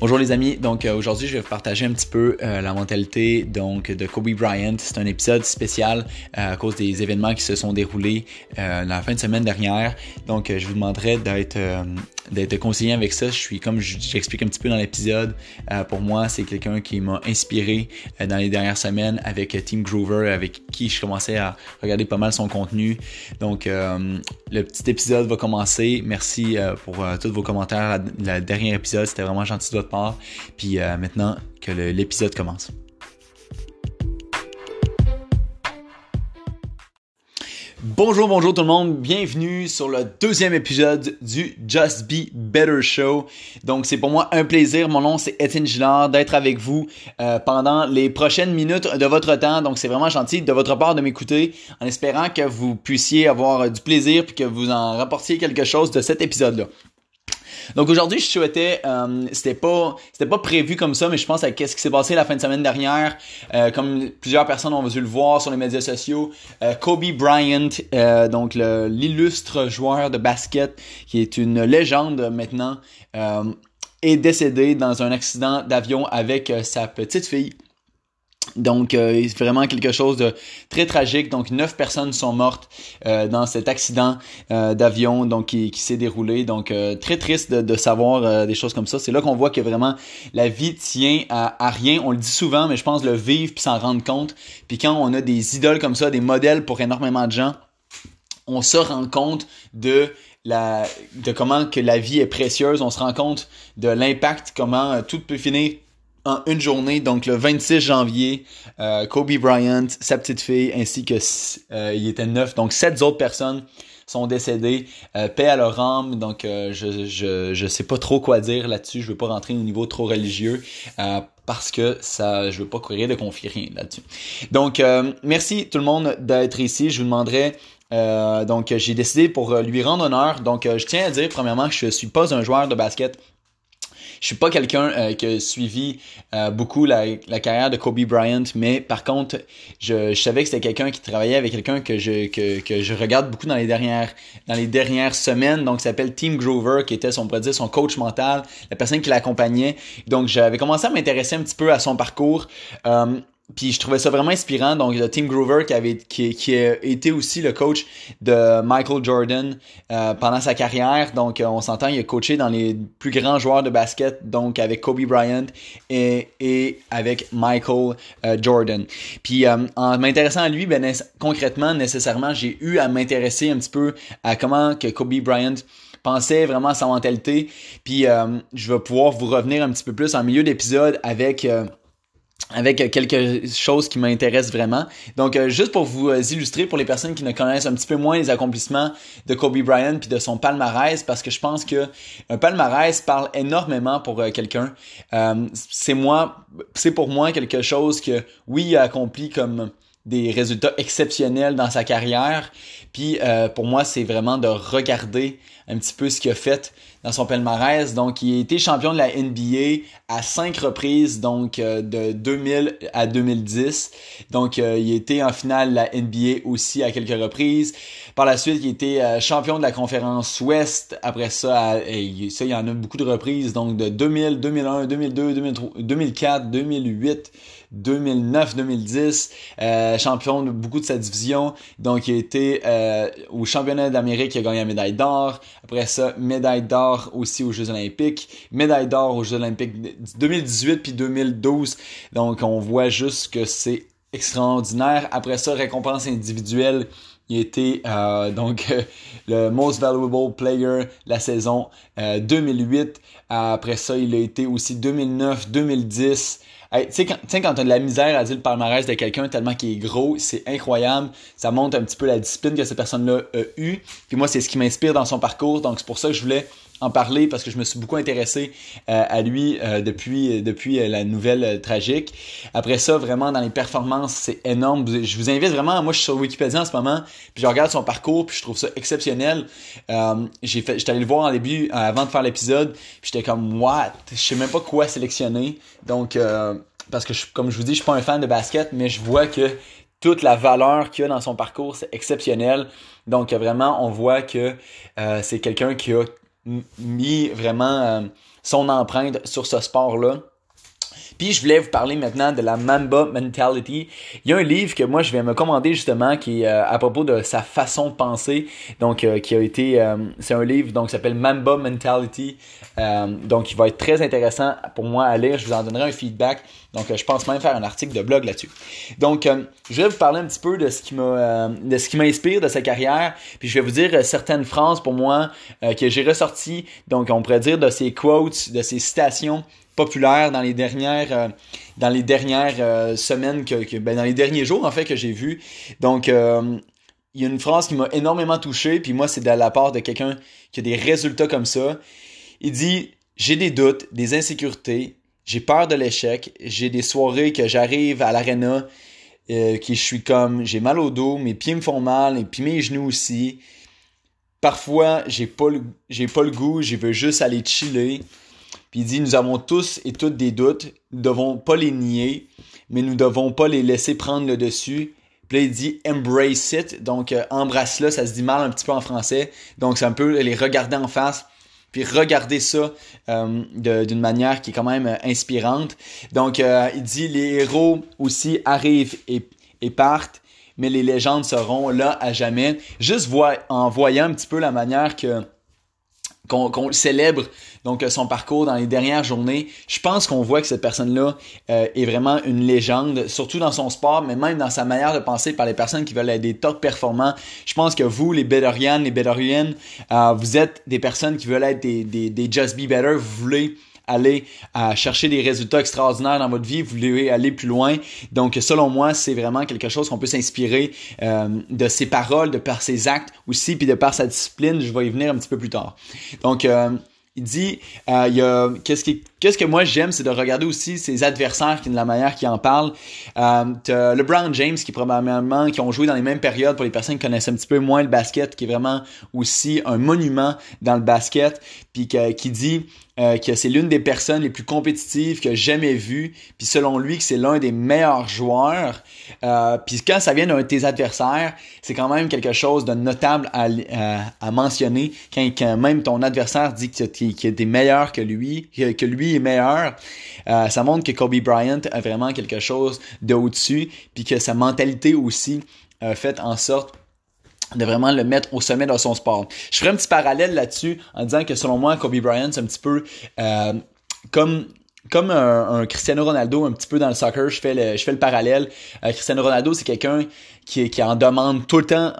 Bonjour les amis, donc euh, aujourd'hui je vais vous partager un petit peu euh, la mentalité donc de Kobe Bryant. C'est un épisode spécial euh, à cause des événements qui se sont déroulés la fin de semaine dernière. Donc je vous demanderai d'être d'être conseillé avec ça. Je suis comme j'explique un petit peu dans l'épisode. pour moi, c'est quelqu'un qui m'a inspiré dans les dernières semaines avec Team Groover, avec qui je commençais à regarder pas mal son contenu. Donc le petit épisode va commencer. Merci pour tous vos commentaires. Le dernier épisode, c'était vraiment gentil de votre part. Puis euh, maintenant que l'épisode commence. Bonjour, bonjour tout le monde, bienvenue sur le deuxième épisode du Just Be Better Show. Donc c'est pour moi un plaisir, mon nom c'est Étienne Gillard d'être avec vous euh, pendant les prochaines minutes de votre temps. Donc c'est vraiment gentil de votre part de m'écouter en espérant que vous puissiez avoir du plaisir puis que vous en rapportiez quelque chose de cet épisode-là. Donc aujourd'hui, je souhaitais, euh, c'était pas, c'était pas prévu comme ça, mais je pense à qu'est-ce qui s'est passé la fin de semaine dernière, euh, comme plusieurs personnes ont dû le voir sur les médias sociaux. Euh, Kobe Bryant, donc l'illustre joueur de basket, qui est une légende maintenant, est décédé dans un accident d'avion avec sa petite fille. Donc, euh, c'est vraiment quelque chose de très tragique. Donc, neuf personnes sont mortes euh, dans cet accident euh, d'avion qui, s'est déroulé. Donc, très triste de, savoir des choses comme ça. C'est là qu'on voit que vraiment la vie tient à, rien. On le dit souvent, mais je pense le vivre puis s'en rendre compte. Puis quand on a des idoles comme ça, des modèles pour énormément de gens, on se rend compte de comment que la vie est précieuse. On se rend compte de l'impact, comment tout peut finir une journée, donc le 26 janvier, euh, Kobe Bryant, sa petite fille, ainsi que euh, il était neuf, donc sept autres personnes sont décédées. Euh, paix à leur âme, donc je, je sais pas trop quoi dire là-dessus. Je veux pas rentrer au niveau trop religieux parce que ça, je veux pas courir de conflit là-dessus. Donc merci tout le monde d'être ici. Je vous demanderai donc j'ai décidé pour lui rendre honneur. Donc je tiens à dire premièrement que je suis pas un joueur de basket je suis pas quelqu'un euh, qui a suivi euh, beaucoup la, carrière de Kobe Bryant, mais par contre, je, savais que c'était quelqu'un qui travaillait avec quelqu'un que je regarde beaucoup dans les dernières semaines. Donc, s'appelle Tim Grover, qui était son son coach mental, la personne qui l'accompagnait. Donc, j'avais commencé à m'intéresser un petit peu à son parcours. Euh, puis je trouvais ça vraiment inspirant. Donc, le Tim Groover qui avait qui, qui a été aussi le coach de Michael Jordan euh, pendant sa carrière. Donc, euh, on s'entend, il a coaché dans les plus grands joueurs de basket, donc avec Kobe Bryant et, et avec Michael euh, Jordan. Puis en m'intéressant à lui, ben, concrètement, nécessairement, j'ai eu à m'intéresser un petit peu à comment que Kobe Bryant pensait vraiment à sa mentalité. Puis je vais pouvoir vous revenir un petit peu plus en milieu d'épisode avec avec quelque chose qui m'intéresse vraiment. Donc, euh, juste pour vous euh, illustrer, pour les personnes qui ne connaissent un petit peu moins les accomplissements de Kobe Bryant puis de son palmarès, parce que je pense que un palmarès parle énormément pour euh, quelqu'un. c'est moi, c'est pour moi quelque chose que oui, il a accompli comme des résultats exceptionnels dans sa carrière. Puis pour moi, c'est vraiment de regarder un petit peu ce qu'il a fait dans son palmarès. Donc, il a été champion de la NBA à cinq reprises, donc euh, de 2000 à 2010. Donc, euh, il a été en finale de la NBA aussi à quelques reprises. Par la suite, il a été euh, champion de la conférence Ouest. Après ça, il y en a beaucoup de reprises. Donc, de 2000, 2001, 2002, 2003, 2004, 2008, 2009, 2010, champion de beaucoup de sa division. Donc, il a été au championnat d'Amérique, il a gagné la médaille d'or. Après ça, médaille d'or aussi aux Jeux Olympiques, médaille d'or aux Jeux Olympiques 2018 puis 2012. Donc on voit juste que c'est extraordinaire. Après ça, récompense individuelle. Il était euh, donc le most valuable player la saison 2008. Euh, Après ça, il a été aussi 2009, 2010. Tu sais, quand, quand t'as de la misère à dire le palmarès de quelqu'un tellement qu'il est gros, c'est incroyable. Ça montre un petit peu la discipline que cette personne-là a eue. Puis moi, c'est ce qui m'inspire dans son parcours. Donc, c'est pour ça que je voulais en parler parce que je me suis beaucoup intéressé euh, à lui euh, depuis depuis euh, la nouvelle tragique. Après ça, vraiment dans les performances, c'est énorme. Je vous invite vraiment, moi je suis sur Wikipédia en ce moment, puis je regarde son parcours, puis je trouve ça exceptionnel. j'ai fait, j'étais allé le voir en début avant de faire l'épisode, puis j'étais comme what, je sais même pas quoi sélectionner. Donc parce que comme je vous dis, je suis pas un fan de basket, mais je vois que toute la valeur qu'il a dans son parcours, c'est exceptionnel. Donc vraiment, on voit que c'est quelqu'un qui a mis vraiment son empreinte sur ce sport-là. Puis je voulais vous parler maintenant de la Mamba Mentality. Il y a un livre que moi je vais me commander justement qui est euh, à propos de sa façon de penser. Donc euh, qui a été euh, c'est un livre donc qui s'appelle Mamba Mentality. donc il va être très intéressant pour moi à lire. Je vous en donnerai un feedback. Donc je pense même faire un article de blog là-dessus. Donc je vais vous parler un petit peu de ce qui m'a de ce qui m'inspire de sa carrière. Puis je vais vous dire certaines phrases pour moi que j'ai ressorties. Donc on pourrait dire de ses quotes, de ses citations populaire dans les dernières euh, dans les dernières euh, semaines que, ben, dans les derniers jours en fait que j'ai vu. Donc euh, il y a une phrase qui m'a énormément touché puis moi c'est de la part de quelqu'un qui a des résultats comme ça. Il dit j'ai des doutes, des insécurités, j'ai peur de l'échec, j'ai des soirées que j'arrive à l'aréna qui je suis comme j'ai mal au dos, mes pieds me font mal et puis mes genoux aussi. Parfois, j'ai pas j'ai pas le goût, je veux juste aller chiller. Puis il dit, nous avons tous et toutes des doutes, nous ne devons pas les nier, mais nous ne devons pas les laisser prendre le dessus. Puis là, il dit embrace it, donc euh, embrasse-le, ça se dit mal un petit peu en français. Donc c'est un peu les regarder en face, puis regarder ça euh, d'une manière qui est quand même euh, inspirante. Donc il dit les héros aussi arrivent et, et partent, mais les légendes seront là à jamais. Juste en voyant un petit peu la manière que qu'on célèbre donc son parcours dans les dernières journées, je pense qu'on voit que cette personne-là euh, est vraiment une légende, surtout dans son sport, mais même dans sa manière de penser par les personnes qui veulent être des top performants. Je pense que vous, les Bedorians, les Bedoriennes, euh, vous êtes des personnes qui veulent être des, des, des Just Be Better, vous voulez aller chercher des résultats extraordinaires dans votre vie, vous voulez aller plus loin. Donc, selon moi, c'est vraiment quelque chose qu'on peut s'inspirer euh, de ses paroles, de par ses actes aussi, puis de par sa discipline. Je vais y venir un petit peu plus tard. Donc, euh, il dit, euh, qu'est-ce, qui, que moi j'aime, c'est de regarder aussi ses adversaires, qui de la manière qu'ils en parlent. Euh, LeBron James, qui probablement, qui ont joué dans les mêmes périodes pour les personnes qui connaissent un petit peu moins le basket, qui est vraiment aussi un monument dans le basket, puis qui dit, euh, que c'est l'une des personnes les plus compétitives que j'ai jamais vues, puis selon lui que c'est l'un des meilleurs joueurs. Euh, puis quand ça vient de tes adversaires, c'est quand même quelque chose de notable à, euh, à, mentionner. Quand, même ton adversaire dit que tu es meilleur que lui, que, que lui est meilleur, ça montre que Kobe Bryant a vraiment quelque chose de au-dessus, puis que sa mentalité aussi fait en sorte de vraiment le mettre au sommet de son sport. Je ferai un petit parallèle là-dessus en disant que selon moi, Kobe Bryant, c'est un petit peu euh, comme comme un, Cristiano Ronaldo un petit peu dans le soccer, je fais le, je fais le parallèle. Euh, Cristiano Ronaldo, c'est quelqu'un qui, qui en demande tout le temps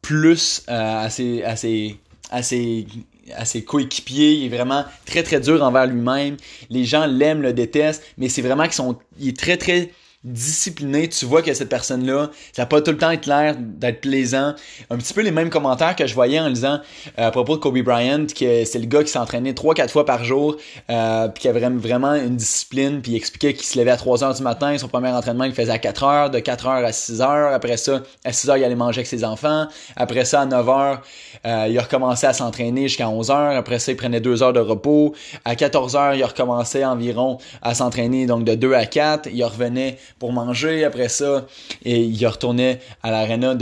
plus euh, à ses, à ses, à ses à ses coéquipiers, il est vraiment très très dur envers lui-même. Les gens l'aiment, le détestent, mais c'est vraiment qu'ils sont il est très très discipliné, tu vois que cette personne-là, ça n'a pas tout le temps être l'air d'être plaisant. Un petit peu les mêmes commentaires que je voyais en lisant euh, à propos de Kobe Bryant, que c'est le gars qui s'entraînait 3-4 fois par jour, euh, qui avait vraiment une discipline, puis il expliquait qu'il se levait à 3 heures du matin, son premier entraînement il faisait à 4 heures, de 4 heures à 6 heures, après ça, à 6 heures il allait manger avec ses enfants, après ça à 9 heures, euh, il a recommencé à s'entraîner jusqu'à 11 heures, après ça il prenait 2 heures de repos, à 14 heures il a recommencé environ à s'entraîner donc de 2 à 4, il revenait pour manger. Après ça, et il retournait à l'arena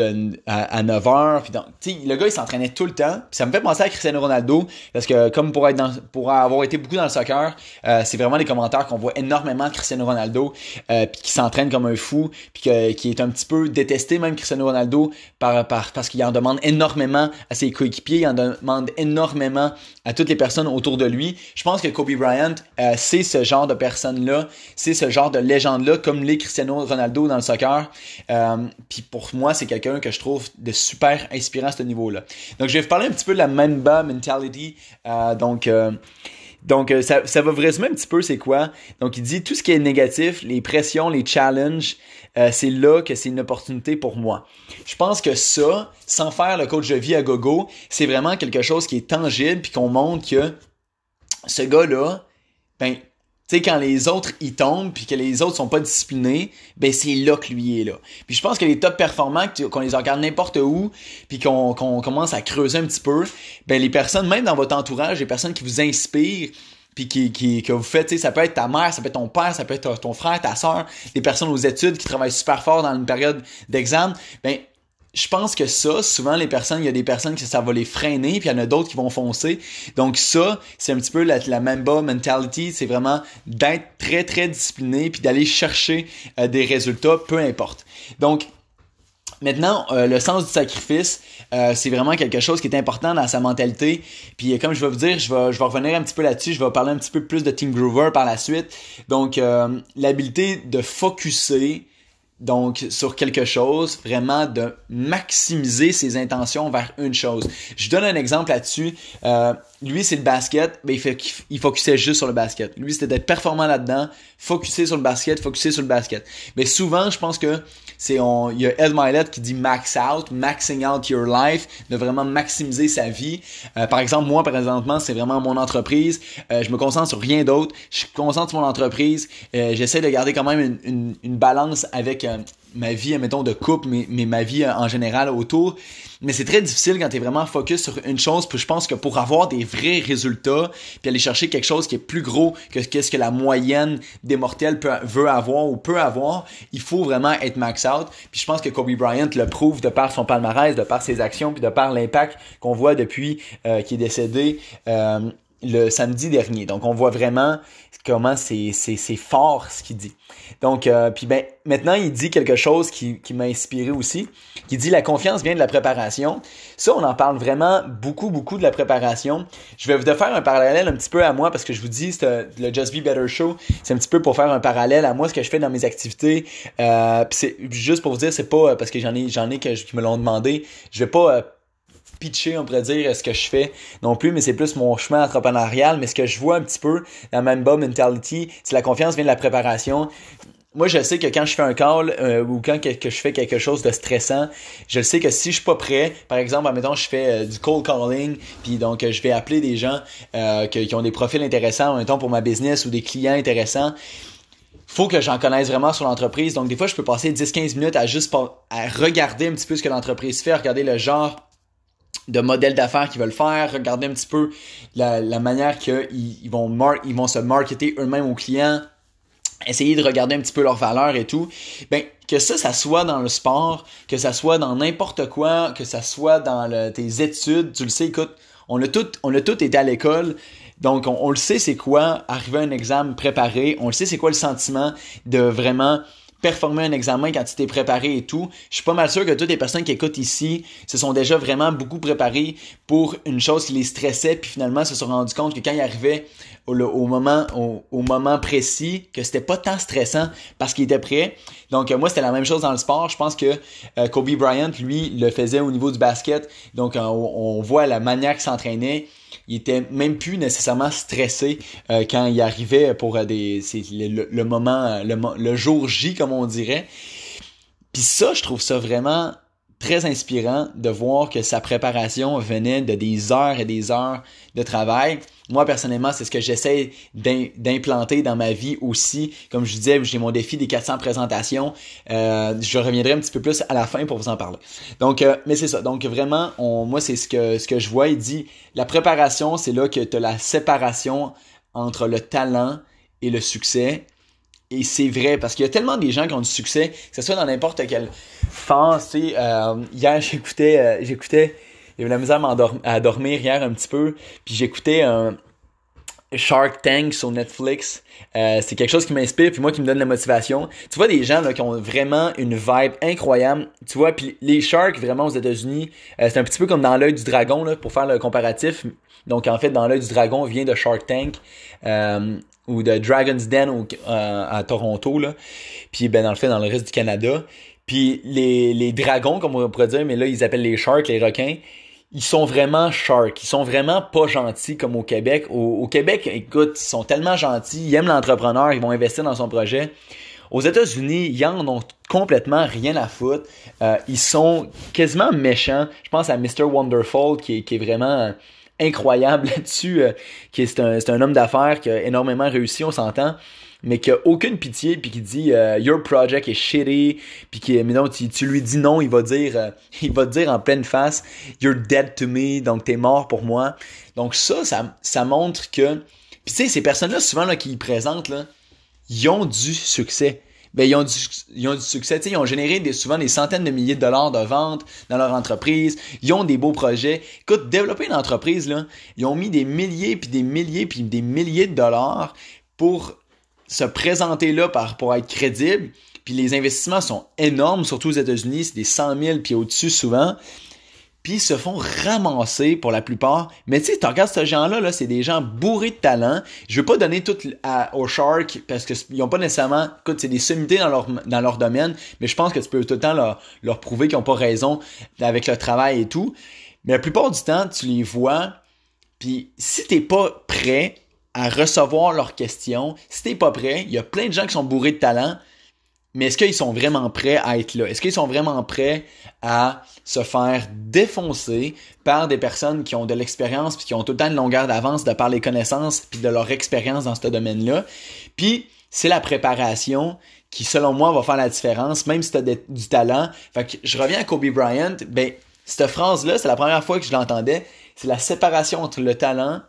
à, 9h. Puis donc, le gars, il s'entraînait tout le temps. Ça me fait penser à Cristiano Ronaldo, parce que comme pour, être pour avoir été beaucoup dans le soccer, euh, c'est vraiment des commentaires qu'on voit énormément de Cristiano Ronaldo, euh, puis qui s'entraîne comme un fou, puis qui est un petit peu détesté même Cristiano Ronaldo par, parce qu'il en demande énormément à ses coéquipiers, il en demande énormément à toutes les personnes autour de lui. Je pense que Kobe Bryant, euh, c'est ce genre de personne-là, c'est ce genre de légende-là, comme les Cristiano Ronaldo dans le soccer. Euh, puis pour moi, c'est quelqu'un que je trouve de super inspirant à ce niveau-là. Donc je vais vous parler un petit peu de la Mamba mentality. Euh, donc euh, donc, ça, ça va vous résumer un petit peu c'est quoi. Donc, il dit tout ce qui est négatif, les pressions, les challenges, c'est là que c'est une opportunité pour moi. Je pense que ça, sans faire le coach de vie à gogo, c'est vraiment quelque chose qui est tangible puis qu'on montre que ce gars-là, ben, tu sais, quand les autres y tombent puis que les autres sont pas disciplinés, ben c'est là que lui est là. Puis je pense que les top performants, qu'on les regarde n'importe où, puis qu'on commence à creuser un petit peu, ben les personnes, même dans votre entourage, les personnes qui vous inspirent, puis qui, qui, que vous faites, ça peut être ta mère, ça peut être ton père, ça peut être ton frère, ta soeur, les personnes aux études qui travaillent super fort dans une période d'examen, ben je pense que ça, souvent les personnes, il y a des personnes que ça va les freiner, puis il y en a d'autres qui vont foncer. Donc ça, c'est un petit peu la, la Mamba mentality, c'est vraiment d'être très très discipliné, puis d'aller chercher euh, des résultats, peu importe. Donc Maintenant, euh, le sens du sacrifice, euh, c'est vraiment quelque chose qui est important dans sa mentalité. Puis comme je vais vous dire, je vais, je vais revenir un petit peu là-dessus, je vais parler un petit peu plus de Team Groover par la suite. Donc, l'habilité de focuser, donc sur quelque chose, vraiment de maximiser ses intentions vers une chose. Je donne un exemple là-dessus. Euh, lui, c'est le basket, mais il, fait, il focusait juste sur le basket. Lui, c'était d'être performant là-dedans, focuser sur le basket, focuser sur le basket. Mais souvent, je pense que c'est on, il y a Ed Milet qui dit max out, maxing out your life, de vraiment maximiser sa vie. Euh, par exemple, moi présentement, c'est vraiment mon entreprise. Euh, je me concentre sur rien d'autre. Je concentre sur mon entreprise. Euh, j'essaie de garder quand même une, une balance avec ma vie, mettons, de couple, mais, mais ma vie en général autour. Mais c'est très difficile quand tu es vraiment focus sur une chose. Puis je pense que pour avoir des vrais résultats, puis aller chercher quelque chose qui est plus gros que ce que la moyenne des mortels peut, veut avoir ou peut avoir, il faut vraiment être max out. Puis je pense que Kobe Bryant le prouve de par son palmarès, de par ses actions, puis de par l'impact qu'on voit depuis euh, qu'il est décédé. Euh, le samedi dernier. Donc, on voit vraiment comment c'est, c'est, fort ce qu'il dit. Donc, euh, puis ben, maintenant, il dit quelque chose qui, qui m'a inspiré aussi, qui dit la confiance vient de la préparation. Ça, on en parle vraiment beaucoup, beaucoup de la préparation. Je vais vous faire un parallèle un petit peu à moi parce que je vous dis, c'est le Just Be Better Show, c'est un petit peu pour faire un parallèle à moi, ce que je fais dans mes activités. Euh, c'est juste pour vous dire, c'est pas parce que j'en ai, j'en ai qui me l'ont demandé. Je vais pas euh, pitcher, on pourrait dire, ce que je fais non plus, mais c'est plus mon chemin entrepreneurial. Mais ce que je vois un petit peu dans Mamba Mentality, c'est la confiance vient de la préparation. Moi, je sais que quand je fais un call euh, ou quand que, je fais quelque chose de stressant, je sais que si je suis pas prêt, par exemple, admettons, je fais euh, du cold calling, puis donc je vais appeler des gens euh, qui, ont des profils intéressants, mettons, pour ma business ou des clients intéressants, faut que j'en connaisse vraiment sur l'entreprise. Donc, des fois, je peux passer 10-15 minutes à juste à regarder un petit peu ce que l'entreprise fait, regarder le genre de modèles d'affaires qu'ils veulent faire, regarder un petit peu la, manière qu'ils ils vont, ils vont se marketer eux-mêmes aux clients, essayer de regarder un petit peu leurs valeurs et tout. Ben, que ça, ça soit dans le sport, que ça soit dans n'importe quoi, que ça soit dans tes études, tu le sais, écoute, on a tout, on a tout été à l'école. Donc, on, on le sait, c'est quoi arriver à un examen préparé. On le sait, c'est quoi le sentiment de vraiment performer un examen quand tu t'es préparé et tout. Je suis pas mal sûr que toutes les personnes qui écoutent ici se sont déjà vraiment beaucoup préparées pour une chose qui les stressait, puis finalement se sont rendus compte que quand ils arrivaient au, moment, au, moment précis, que c'était pas tant stressant parce qu'ils étaient prêts. Donc moi, c'était la même chose dans le sport. Je pense que euh, Kobe Bryant, lui, le faisait au niveau du basket. Donc on, on voit la manière qu'il s'entraînait il était même plus nécessairement stressé euh, quand il arrivait pour euh, des le, le, moment le, le jour J comme on dirait. Puis ça, je trouve ça vraiment très inspirant de voir que sa préparation venait de des heures et des heures de travail. Moi, personnellement, c'est ce que j'essaie d'implanter dans ma vie aussi. Comme je disais, j'ai mon défi des 400 présentations. Euh, je reviendrai un petit peu plus à la fin pour vous en parler. Donc, euh, mais c'est ça. Donc, vraiment, on, moi, c'est ce que, ce que je vois. Il dit, la préparation, c'est là que tu as la séparation entre le talent et le succès. Et c'est vrai, parce qu'il y a tellement des gens qui ont du succès, que ce soit dans n'importe quelle phase, tu sais, euh, hier, j'écoutais, euh, j'écoutais, eu la misère à, dormir hier un petit peu, puis j'écoutais un Shark Tank sur Netflix. Euh, c'est quelque chose qui m'inspire, puis moi qui me donne la motivation. Tu vois des gens qui ont vraiment une vibe incroyable. Tu vois, puis les Sharks vraiment aux États-Unis, c'est un petit peu comme dans l'œil du dragon là, pour faire le comparatif. Donc en fait, dans l'œil du dragon vient de Shark Tank ou de Dragon's Den euh, à Toronto là. Puis ben dans le fait dans le reste du Canada. Puis les, les dragons comme on pourrait dire, mais là ils appellent les sharks, les requins. Ils sont vraiment sharks, ils sont vraiment pas gentils comme au Québec. Au, Québec, écoute, ils sont tellement gentils, ils aiment l'entrepreneur, ils vont investir dans son projet. Aux États-Unis, ils en ont complètement rien à foutre. Euh, ils sont quasiment méchants. Je pense à Mr. Wonderful qui est, est vraiment incroyable là-dessus, euh, qui c'est un, un, homme d'affaires qui a énormément réussi, on s'entend, mais qui a aucune pitié, puis qui dit euh, Your project is shitty, puis qui, mais non, tu, tu, lui dis non, il va dire, euh, il va dire en pleine face You're dead to me, donc t'es mort pour moi. Donc ça, ça, ça montre que, puis tu sais, ces personnes-là, souvent là, qui présentent, là, ils ont du succès ben ils ont du, ils ont du succès. ils ont généré des, souvent des centaines de milliers de dollars de ventes dans leur entreprise. Ils ont des beaux projets. Écoute, développer une entreprise, là, ils ont mis des milliers, puis des milliers, puis des milliers de dollars pour se présenter là pour être crédible. Puis les investissements sont énormes, surtout aux États-Unis, c'est des 100 000 puis au-dessus souvent puis ils se font ramasser pour la plupart. Mais tu sais, tu regardes ces gens-là, -là, c'est des gens bourrés de talent. Je veux pas donner tout aux Shark parce qu'ils ont pas nécessairement, écoute, c'est des sommités dans leur, domaine, mais je pense que tu peux tout le temps leur, prouver qu'ils ont pas raison avec le travail et tout. Mais la plupart du temps, tu les vois, puis si t'es pas prêt à recevoir leurs questions, si t'es pas prêt, il y a plein de gens qui sont bourrés de talent, mais est-ce qu'ils sont vraiment prêts à être là? Est-ce qu'ils sont vraiment prêts à se faire défoncer par des personnes qui ont de l'expérience puis qui ont tout le temps longueur d'avance de par les connaissances puis de leur expérience dans ce domaine-là? Puis c'est la préparation qui, selon moi, va faire la différence, même si tu as du talent. Fait que je reviens à Kobe Bryant, ben, cette phrase-là, c'est la première fois que je l'entendais. C'est la séparation entre le talent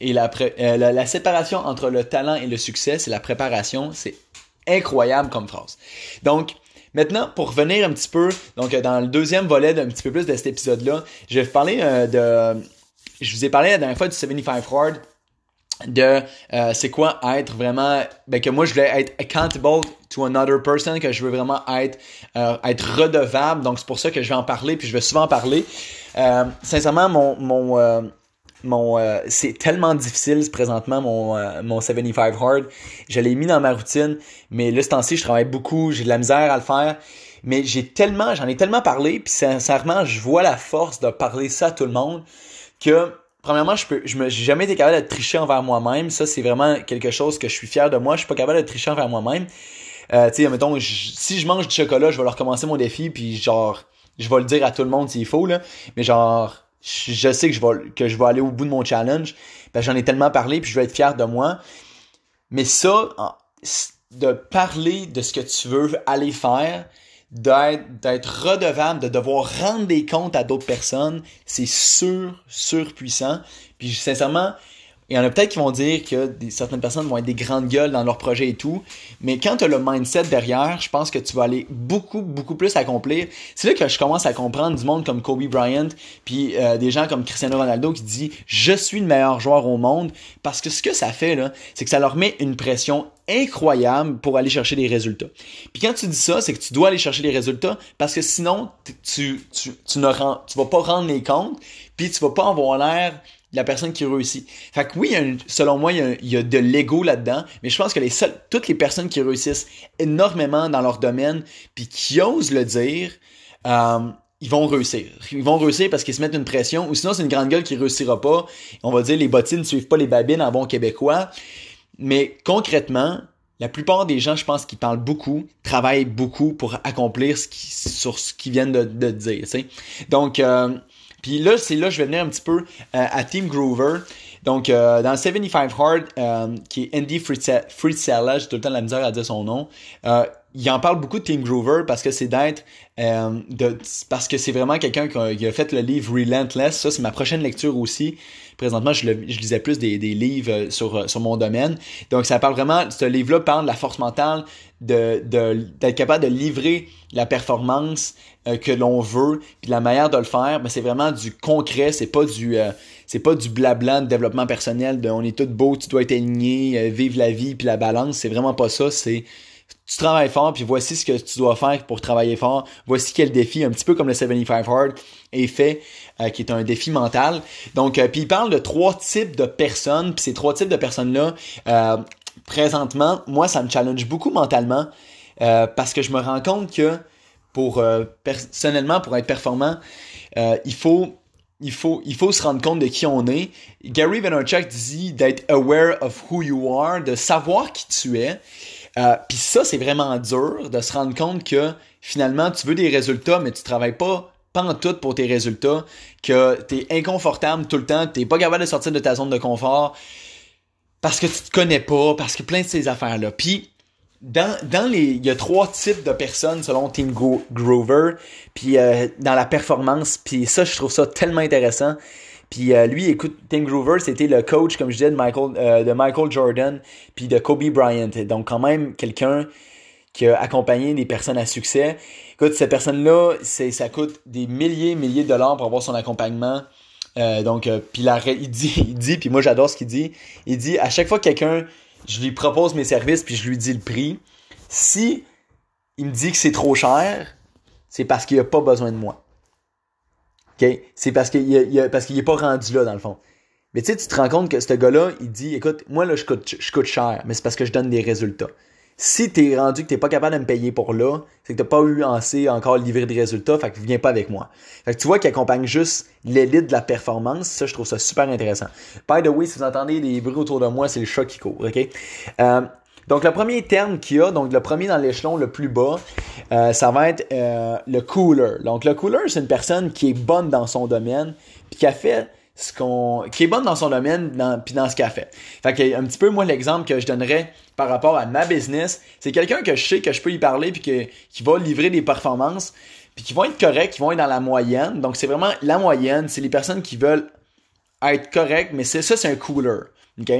et la, euh, la, la, séparation entre le talent et le succès, c'est la préparation. C'est incroyable comme phrase. Donc, maintenant, pour revenir un petit peu, donc dans le deuxième volet d'un petit peu plus de cet épisode-là, je vais vous parler euh, de... Je vous ai parlé la dernière fois du 75 Hard, de euh, c'est quoi être vraiment ben que moi je voulais être accountable to another person que je veux vraiment être euh, être redevable donc c'est pour ça que je vais en parler puis je vais souvent en parler sincèrement mon mon mon euh, c'est tellement difficile présentement mon euh, mon 75 hard. Je l'ai mis dans ma routine, mais là ce temps-ci, je travaille beaucoup, j'ai de la misère à le faire. Mais j'ai tellement, j'en ai tellement parlé, puis sincèrement, je vois la force de parler ça à tout le monde que premièrement, je peux je me j'ai jamais été capable de tricher envers moi-même. Ça c'est vraiment quelque chose que je suis fier de moi, je suis pas capable de tricher envers moi-même. Euh, tu sais, mettons, si je mange du chocolat, je vais leur commencer mon défi, puis genre, je vais le dire à tout le monde s'il faut, là. Mais genre, je sais que je vais, aller au bout de mon challenge. J'en ai tellement parlé, puis je vais être fier de moi. Mais ça, de parler de ce que tu veux aller faire, d'être, redevable, de devoir rendre des comptes à d'autres personnes, c'est sur, surpuissant. Puis sincèrement, il y en a peut-être qui vont dire que certaines personnes vont être des grandes gueules dans leur projet et tout, mais quand tu as le mindset derrière, je pense que tu vas aller beaucoup, beaucoup plus accomplir. C'est là que je commence à comprendre du monde comme Kobe Bryant, puis euh, des gens comme Cristiano Ronaldo qui dit « Je suis le meilleur joueur au monde », parce que ce que ça fait, là, c'est que ça leur met une pression incroyable pour aller chercher des résultats. Puis quand tu dis ça, c'est que tu dois aller chercher des résultats parce que sinon, tu, ne vas pas rendre les comptes, puis tu vas pas avoir l'air la personne qui réussit. Fait que oui, selon moi, il y a, de l'ego là-dedans, mais je pense que les toutes les personnes qui réussissent énormément dans leur domaine, puis qui osent le dire, euh, ils vont réussir. Ils vont réussir parce qu'ils se mettent une pression, ou sinon c'est une grande gueule qui réussira pas. On va dire les bottines ne suivent pas les babines en bon québécois. Mais concrètement, la plupart des gens, je pense, qui parlent beaucoup, travaillent beaucoup pour accomplir qui, sur ce qu'ils viennent de, de dire. Donc, euh, puis là, c'est là je vais venir un petit peu euh, à Team Groover. Donc, euh, dans 75 Hard, qui est Andy Fritzella, j'ai tout le temps la misère à dire son nom, il en parle beaucoup de Team Groover parce que c'est d'être, de, parce que c'est vraiment quelqu'un qui, a fait le livre Relentless. Ça, c'est ma prochaine lecture aussi. Présentement, je, lisais plus des, livres sur, sur mon domaine. Donc, ça parle vraiment, ce livre-là parle de la force mentale, d'être capable de livrer la performance euh, que l'on veut, puis la manière de le faire, ben, c'est vraiment du concret, c'est pas du euh, pas du blabla de développement personnel, de on est tout beau, tu dois être aligné, euh, vivre la vie puis la balance, c'est vraiment pas ça, c'est tu travailles fort, puis voici ce que tu dois faire pour travailler fort. Voici quel défi, un petit peu comme le 75 Hard, est fait, qui est un défi mental. Donc, puis il parle de trois types de personnes, puis ces trois types de personnes-là, présentement, moi, ça me challenge beaucoup mentalement euh, parce que je me rends compte que pour euh, personnellement, pour être performant, euh, il faut il faut, il faut se rendre compte de qui on est. Gary Vaynerchuk dit d'être aware of who you are, de savoir qui tu es. Puis ça, c'est vraiment dur de se rendre compte que finalement, tu veux des résultats, mais tu travailles pas tout pour tes résultats, que tu es inconfortable tout le temps, tu pas capable de sortir de ta zone de confort, parce que tu te connais pas, parce que plein de ces affaires-là. Puis, dans, les, il y a trois types de personnes selon Team Grover, puis euh, dans la performance, puis ça, je trouve ça tellement intéressant. Puis euh, lui, écoute, Tim Grover, c'était le coach, comme je disais, de Michael, euh, de Michael Jordan, puis de Kobe Bryant. Donc quand même quelqu'un qui a accompagné des personnes à succès. Écoute, cette personne-là, ça coûte des milliers, milliers de dollars pour avoir son accompagnement. Euh, donc, puis il dit, il dit, puis moi j'adore ce qu'il dit. Il dit à chaque fois que quelqu'un, je lui propose mes services puis je lui dis le prix, si il me dit que c'est trop cher, c'est parce qu'il a pas besoin de moi. OK? C'est parce qu'il a, parce qu'il est pas rendu là dans le fond. Mais tu sais, tu te rends compte que ce gars-là, il dit, écoute, moi là, je coûte, je coûte cher, mais c'est parce que je donne des résultats. Si t'es rendu que t'es pas capable de me payer pour là, c'est que t'as pas eu assez encore livré des résultats, fait que viens pas avec moi. Fait que tu vois qu'il accompagne juste l'élite de la performance, ça je trouve ça super intéressant. By the way, si vous entendez des bruits autour de moi, c'est le chat qui court, ok? Euh, donc le premier terme qu'il y a, donc le premier dans l'échelon le plus bas, euh, ça va être euh, le cooler. Donc le cooler, c'est une personne qui est bonne dans son domaine, puis qui a fait ce qu'on qui est bonne dans son domaine dans, puis dans ce qu'elle fait. Fait que un petit peu moi l'exemple que je donnerais par rapport à ma business, c'est quelqu'un que je sais que je peux y parler puis que, qui va livrer des performances puis qui vont être corrects, qui vont être dans la moyenne. Donc c'est vraiment la moyenne, c'est les personnes qui veulent être correctes, mais c'est ça c'est un cooler. OK?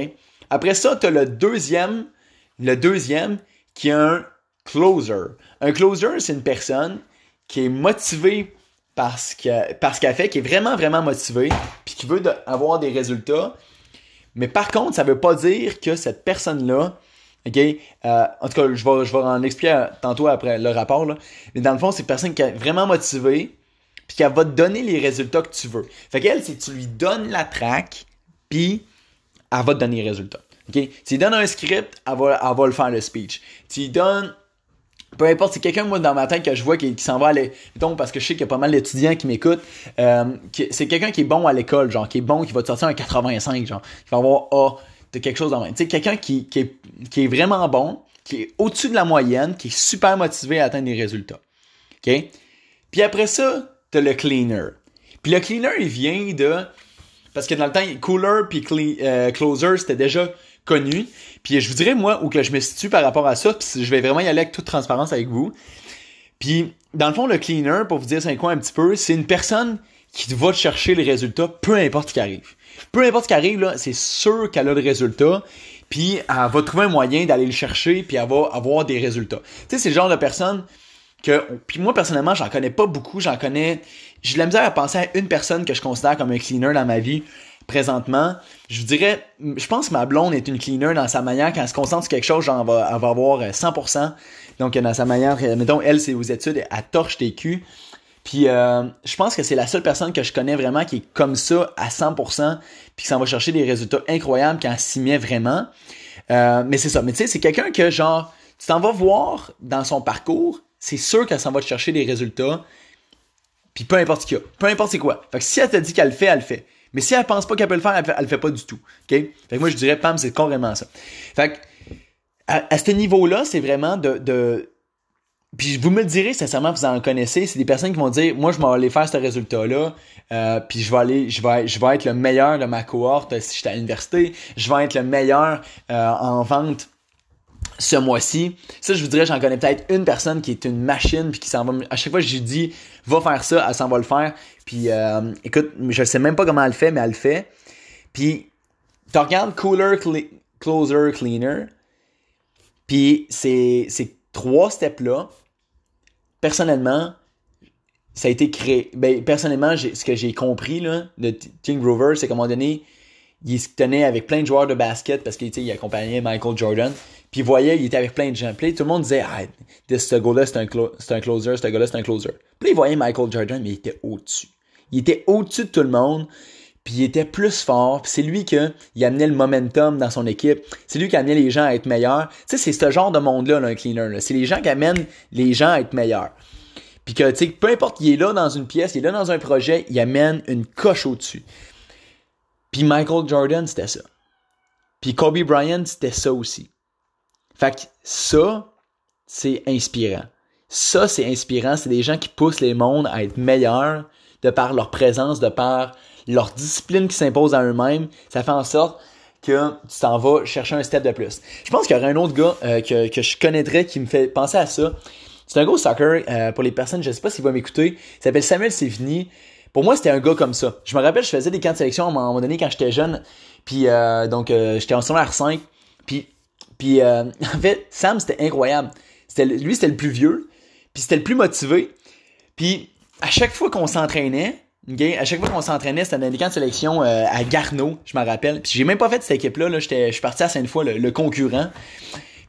Après ça, tu as le deuxième le deuxième qui est un closer. Un closer, c'est une personne qui est motivée parce que parce qu'elle fait, qui est vraiment vraiment motivé, puis qui veut avoir des résultats. Mais par contre, ça veut pas dire que cette personne-là, ok, euh, en tout cas, je vais je vais en expliquer tantôt après le rapport là. Mais dans le fond, c'est une personne qui est vraiment motivée, puis qui va te donner les résultats que tu veux. Fait qu'elle, c'est tu lui donnes la track, puis elle va te donner les résultats. Tu donnes un script, elle va, le faire le speech. Tu donnes peu importe, c'est quelqu'un, moi, dans ma tête, que je vois qui, s'en va aller. Mettons, parce que je sais qu'il y a pas mal d'étudiants qui m'écoutent. Euh, c'est quelqu'un qui est bon à l'école, genre, qui est bon, qui va te sortir un 85, genre, qui va avoir A, de quelque chose dans Tu sais, quelqu'un qui, qui, est, qui est vraiment bon, qui est au-dessus de la moyenne, qui est super motivé à atteindre des résultats. OK? Puis après ça, t'as le cleaner. Puis le cleaner, il vient de... Parce que dans le temps, cooler puis euh, closer, c'était déjà connu. Puis je vous dirais, moi, où que je me situe par rapport à ça, puis je vais vraiment y aller avec toute transparence avec vous. Puis, dans le fond, le cleaner, pour vous dire c'est quoi un petit peu, c'est une personne qui va chercher les résultats, peu importe ce qui arrive. Peu importe ce qui arrive, c'est sûr qu'elle a le résultat, puis elle va trouver un moyen d'aller le chercher, puis elle va avoir des résultats. Tu sais, c'est le genre de personne que, puis moi, personnellement, j'en connais pas beaucoup, j'en connais, j'ai de la misère à penser à une personne que je considère comme un cleaner dans ma vie présentement, je vous dirais, je pense que ma blonde est une cleaner dans sa manière, quand elle se concentre sur quelque chose, genre, elle va, avoir 100%. Euh, Donc, dans sa manière, euh, mettons, elle, c'est aux études, elle torche tes culs. Puis, euh, je pense que c'est la seule personne que je connais vraiment qui est comme ça à 100%, puis qui s'en va chercher des résultats incroyables quand elle s'y met vraiment. mais c'est ça. Mais tu sais, c'est quelqu'un que, genre, tu t'en vas voir dans son parcours, c'est sûr qu'elle s'en va te chercher des résultats, puis peu importe ce qu'il y a, peu importe c'est quoi. Fait que si elle te dit qu'elle le fait, elle le fait. Mais si elle pense pas qu'elle peut le faire, elle, le fait pas du tout. Fait que moi, je dirais, Pam, c'est carrément ça. Fait que, à, ce niveau-là, c'est vraiment de, de, puis vous me le direz, sincèrement, vous en connaissez, c'est des personnes qui vont dire, moi, je vais aller faire ce résultat-là, euh, puis je vais aller, je vais, je vais être le meilleur de ma cohorte si j'étais à l'université, je vais être le meilleur euh, en vente ce mois-ci. Ça, je vous dirais, j'en connais peut-être une personne qui est une machine puis qui s'en va. À chaque fois je lui dis va faire ça, elle s'en va le faire. Puis euh, écoute, je sais même pas comment elle le fait, mais elle le fait. Puis tu regardes Cooler, Closer, Cleaner. Puis ces, ces trois steps-là, personnellement, ça a été créé. Ben, personnellement, ce que j'ai compris là, de Tim Grover, c'est qu'à un moment donné, il se tenait avec plein de joueurs de basket parce qu'il accompagnait Michael Jordan. Puis il voyait, il était avec plein de gens. Puis tout le monde disait, ah, ce gars-là, c'est un, un, closer, ce gars-là, c'est un closer. Puis il voyait Michael Jordan, mais il était au-dessus. Il était au-dessus de tout le monde. Puis il était plus fort. Puis c'est lui qui amenait le momentum dans son équipe. C'est lui qui amenait les gens à être meilleurs. Tu sais, c'est ce genre de monde-là, un cleaner. C'est les gens qui amènent les gens à être meilleurs. Puis que, tu sais, peu importe, il est là dans une pièce, il est là dans un projet, il amène une coche au-dessus. Puis Michael Jordan, c'était ça. Puis Kobe Bryant, c'était ça aussi. Fait que ça, c'est inspirant. Ça, c'est inspirant. C'est des gens qui poussent les mondes à être meilleurs de par leur présence, de par leur discipline qui s'impose à eux-mêmes. Ça fait en sorte que tu t'en vas chercher un step de plus. Je pense qu'il y aurait un autre gars euh, que, que je connaîtrais qui me fait penser à ça. C'est un au soccer, euh, pour les personnes, je sais pas s'il va m'écouter. Il s'appelle Samuel Sévigny. Pour moi, c'était un gars comme ça. Je me rappelle, je faisais des camps de sélection à un moment donné quand j'étais jeune. Puis euh, donc, j'étais en secondaire 5. Puis puis euh, en fait, Sam, c'était incroyable. Lui, c'était le plus vieux, puis c'était le plus motivé. Puis à chaque fois qu'on s'entraînait? À chaque fois qu'on s'entraînait, c'était dans camps de sélection euh, à Garneau, je me rappelle. Puis j'ai même pas fait cette équipe-là. Là. Je suis parti à Sainte-Foy, le, le concurrent.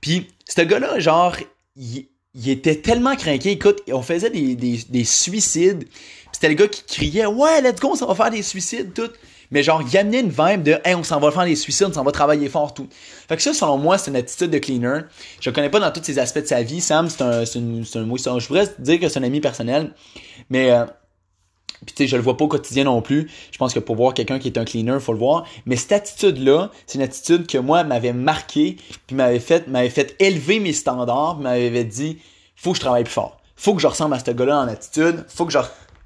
Puis ce gars-là, genre, il, était tellement craqué. Écoute, on faisait des, des, des suicides. C'était le gars qui criait Ouais, let's go, on va faire des suicides, tout. Mais genre, il amenait une vibe de Hey, on s'en va faire des suicides, on s'en va travailler fort, tout. Fait que ça, selon moi, c'est une attitude de cleaner. Je le connais pas dans tous ces aspects de sa vie. Sam, c'est un, c'est un, je pourrais dire que c'est un ami personnel. Mais, euh, puis tu sais, je le vois pas au quotidien non plus. Je pense que pour voir quelqu'un qui est un cleaner, faut le voir. Mais cette attitude-là, c'est une attitude que moi m'avait marqué, puis m'avait fait, m'avait fait élever mes standards, m'avait dit, faut que je travaille plus fort. Faut que je ressemble à ce gars-là en attitude. Faut que je,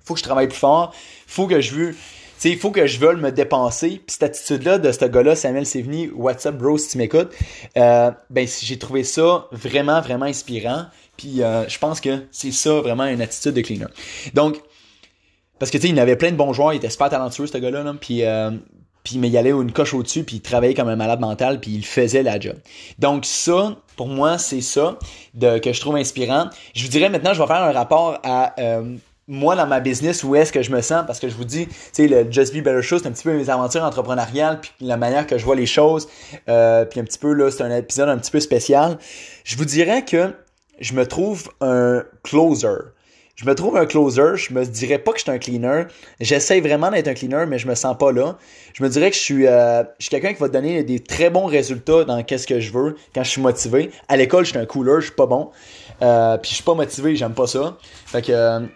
faut que je travaille plus fort. Faut que je veux, il faut que je veuille me dépenser. Puis cette attitude-là de ce gars-là, Samuel Sévigny, What's up bro, si tu m'écoutes, euh, ben j'ai trouvé ça vraiment, vraiment inspirant. Puis euh, je pense que c'est ça vraiment une attitude de cleaner. Donc, parce que tu sais, il avait plein de bons joueurs, il était super talentueux ce gars-là, là, puis euh, puis mais il allait une coche au-dessus, puis il travaillait comme un malade mental, puis il faisait la job. Donc ça, pour moi, c'est ça que je trouve inspirant. Je vous dirais maintenant, je vais faire un rapport à euh, moi dans ma business, où est-ce que je me sens, parce que je vous dis, tu sais, le Just Be Better Show, c'est un petit peu mes aventures entrepreneuriales, puis la manière que je vois les choses, euh, puis un petit peu, là, c'est un épisode un petit peu spécial. Je vous dirais que je me trouve un closer je me trouve un closer, je me dirais pas que je suis un cleaner. J'essaie vraiment d'être un cleaner, mais je me sens pas là. Je me dirais que je suis, euh, je suis quelqu'un qui va donner des très bons résultats dans qu'est-ce que je veux quand je suis motivé. À l'école, je suis un cooler, je suis pas bon. Euh, puis je suis pas motivé, j'aime pas ça. Fait que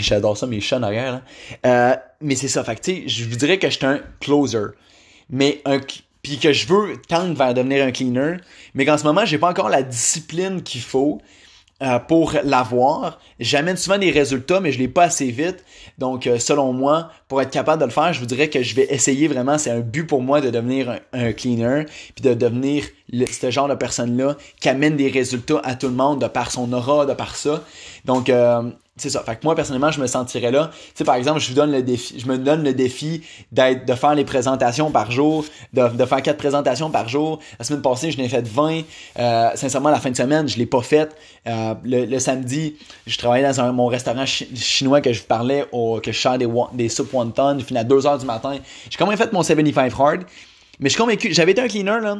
j'adore ça, mes chats en arrière. Euh, mais c'est ça. Fait tu sais, je vous dirais que je suis un closer. Mais puis que je veux tendre vers devenir un cleaner, mais qu'en ce moment, j'ai pas encore la discipline qu'il faut euh, pour l'avoir. J'amène souvent des résultats, mais je l'ai pas assez vite. Donc, euh, selon moi, pour être capable de le faire, je vous dirais que je vais essayer vraiment. C'est un but pour moi de devenir un, cleaner, puis de devenir ce genre de personne-là qui amène des résultats à tout le monde de par son aura, de par ça. Donc, c'est ça. Fait que moi, personnellement, je me sentirais là. Tu sais, par exemple, je me donne le défi d'être, de faire les présentations par jour, de, de faire quatre présentations par jour. La semaine passée, je n'ai fait 20. Euh, sincèrement, la fin de semaine, je l'ai pas faite. Euh, le, samedi, je travaillais dans un, mon restaurant chinois que je vous parlais, que je sers des, des soupes wonton. Je finis à 2 heures du matin. J'ai quand même fait mon 75 hard. Mais je suis convaincu, j'avais été un cleaner, là.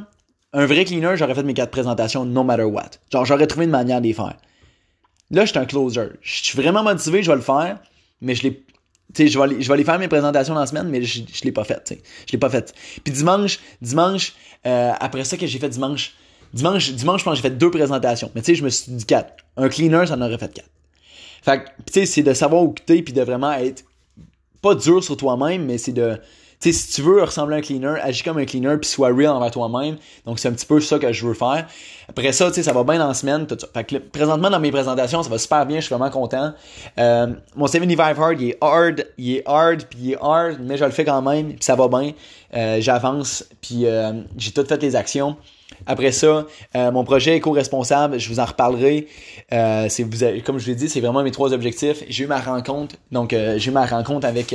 Un vrai cleaner, j'aurais fait mes quatre présentations no matter what. Genre, j'aurais trouvé une manière de les faire. Là, je suis un closer. Je suis vraiment motivé, je vais le faire, mais je l'ai. Tu sais, je vais, aller, je vais aller faire mes présentations dans la semaine, mais je, je l'ai pas fait, tu sais. Je l'ai pas fait. Puis dimanche, dimanche, euh, après ça que j'ai fait dimanche, dimanche, dimanche, je pense que j'ai fait deux présentations. Mais tu sais, je me suis dit quatre. Un cleaner, ça en aurait fait quatre. Fait tu sais, c'est de savoir où t'es puis de vraiment être pas dur sur toi-même, mais c'est de sais, si tu veux ressembler à un cleaner, agis comme un cleaner puis sois real envers toi-même. Donc c'est un petit peu ça que je veux faire. Après ça, tu sais, ça va bien dans la semaine. Que, présentement dans mes présentations, ça va super bien, je suis vraiment content. Euh, mon 75 hard, il est hard, il est hard puis il est hard, mais je le fais quand même puis ça va bien. Euh, j'avance puis euh, j'ai tout fait les actions. Après ça, euh, mon projet éco-responsable, je vous en reparlerai. Vous comme je l'ai dit, c'est vraiment mes trois objectifs. J'ai eu ma rencontre, donc j'ai eu ma rencontre avec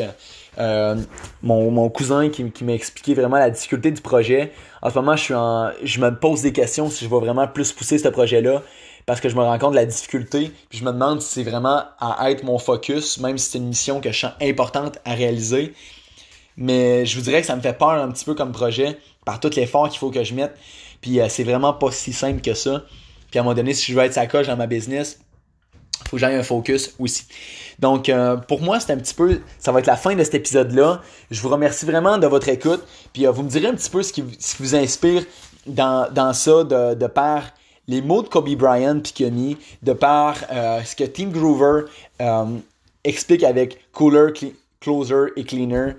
euh, mon, cousin qui, m'a expliqué vraiment la difficulté du projet. En ce moment, je suis en, je me pose des questions si je vais vraiment plus pousser ce projet-là parce que je me rends compte de la difficulté. Puis je me demande si c'est vraiment à être mon focus, même si c'est une mission que je sens importante à réaliser. Mais je vous dirais que ça me fait peur un petit peu comme projet par tout l'effort qu'il faut que je mette. Puis euh, c'est vraiment pas si simple que ça. Puis à un moment donné, si je veux être sa coche dans ma business, faut que j'aille un focus aussi. Donc, euh, pour moi, c'est un petit peu, ça va être la fin de cet épisode-là. Je vous remercie vraiment de votre écoute. Puis, euh, vous me direz un petit peu ce qui, vous inspire dans, dans ça, de, de par les mots de Kobe Bryant puis de par euh, ce que Team Groover explique avec Cooler, Closer et Cleaner.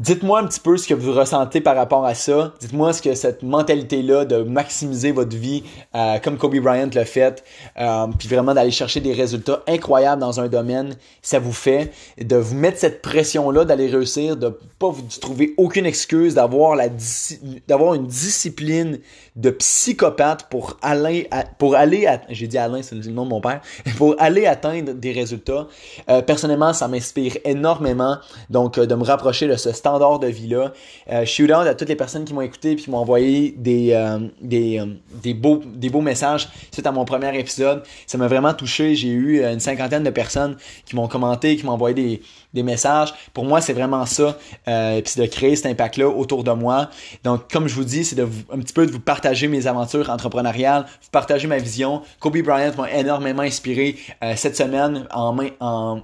Dites-moi un petit peu ce que vous ressentez par rapport à ça. Dites-moi ce que cette mentalité-là de maximiser votre vie euh, comme Kobe Bryant l'a fait, euh, puis vraiment d'aller chercher des résultats incroyables dans un domaine, ça vous fait, de vous mettre cette pression-là d'aller réussir, de pas vous trouver aucune excuse, d'avoir une discipline de psychopathe pour aller pour aller j'ai dit Alain c'est le nom de mon père pour aller atteindre des résultats. Euh, personnellement, ça m'inspire énormément donc de me rapprocher de ce stand standard de vie-là. Euh, shoot out à toutes les personnes qui m'ont écouté puis qui m'ont envoyé des, euh, des, euh, des, beaux, des beaux messages suite à mon premier épisode. Ça m'a vraiment touché. J'ai eu une cinquantaine de personnes qui m'ont commenté, qui m'ont envoyé des, des messages. Pour moi, c'est vraiment ça. Euh, puis c'est de créer cet impact-là autour de moi. Donc, comme je vous dis, c'est de un petit peu de vous partager mes aventures entrepreneuriales, vous partager ma vision. Kobe Bryant m'a énormément inspiré euh, cette semaine en, main, en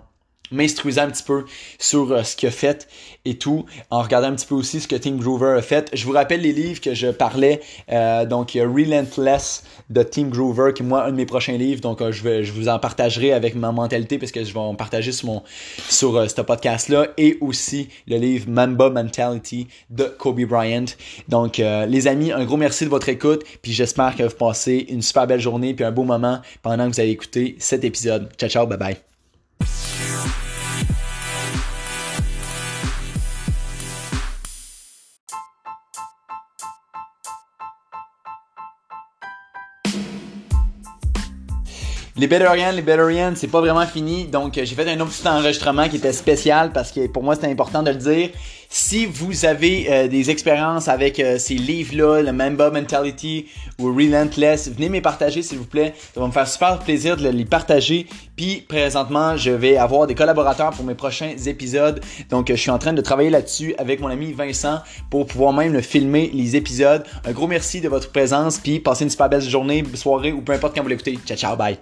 m'instruisant un petit peu sur euh, ce qu'il a fait et tout, en regardant un petit peu aussi ce que Tim Groover a fait. Je vous rappelle les livres que je parlais. Euh, donc, Relentless de Tim Groover, qui est moi un de mes prochains livres. Donc, euh, je, vous en partagerai avec ma mentalité parce que je vais en partager sur sur ce podcast-là. Et aussi le livre Mamba Mentality de Kobe Bryant. Donc, les amis, un gros merci de votre écoute. Puis j'espère que vous passez une super belle journée puis un beau moment pendant que vous allez écouter cet épisode. Ciao, ciao, bye bye. Les Betterians, les Betterians, c'est pas vraiment fini. Donc, j'ai fait un autre petit enregistrement qui était spécial parce que pour moi, c'était important de le dire. Si vous avez euh, des expériences avec euh, ces livres-là, le Mamba Mentality ou Relentless, venez me partager s'il vous plaît. Ça va me faire super plaisir de les partager. Puis présentement, je vais avoir des collaborateurs pour mes prochains épisodes. Donc, je suis en train de travailler là-dessus avec mon ami Vincent pour pouvoir même le filmer les épisodes. Un gros merci de votre présence. Puis passez une super belle journée, soirée ou peu importe quand vous l'écoutez. Ciao, ciao, bye.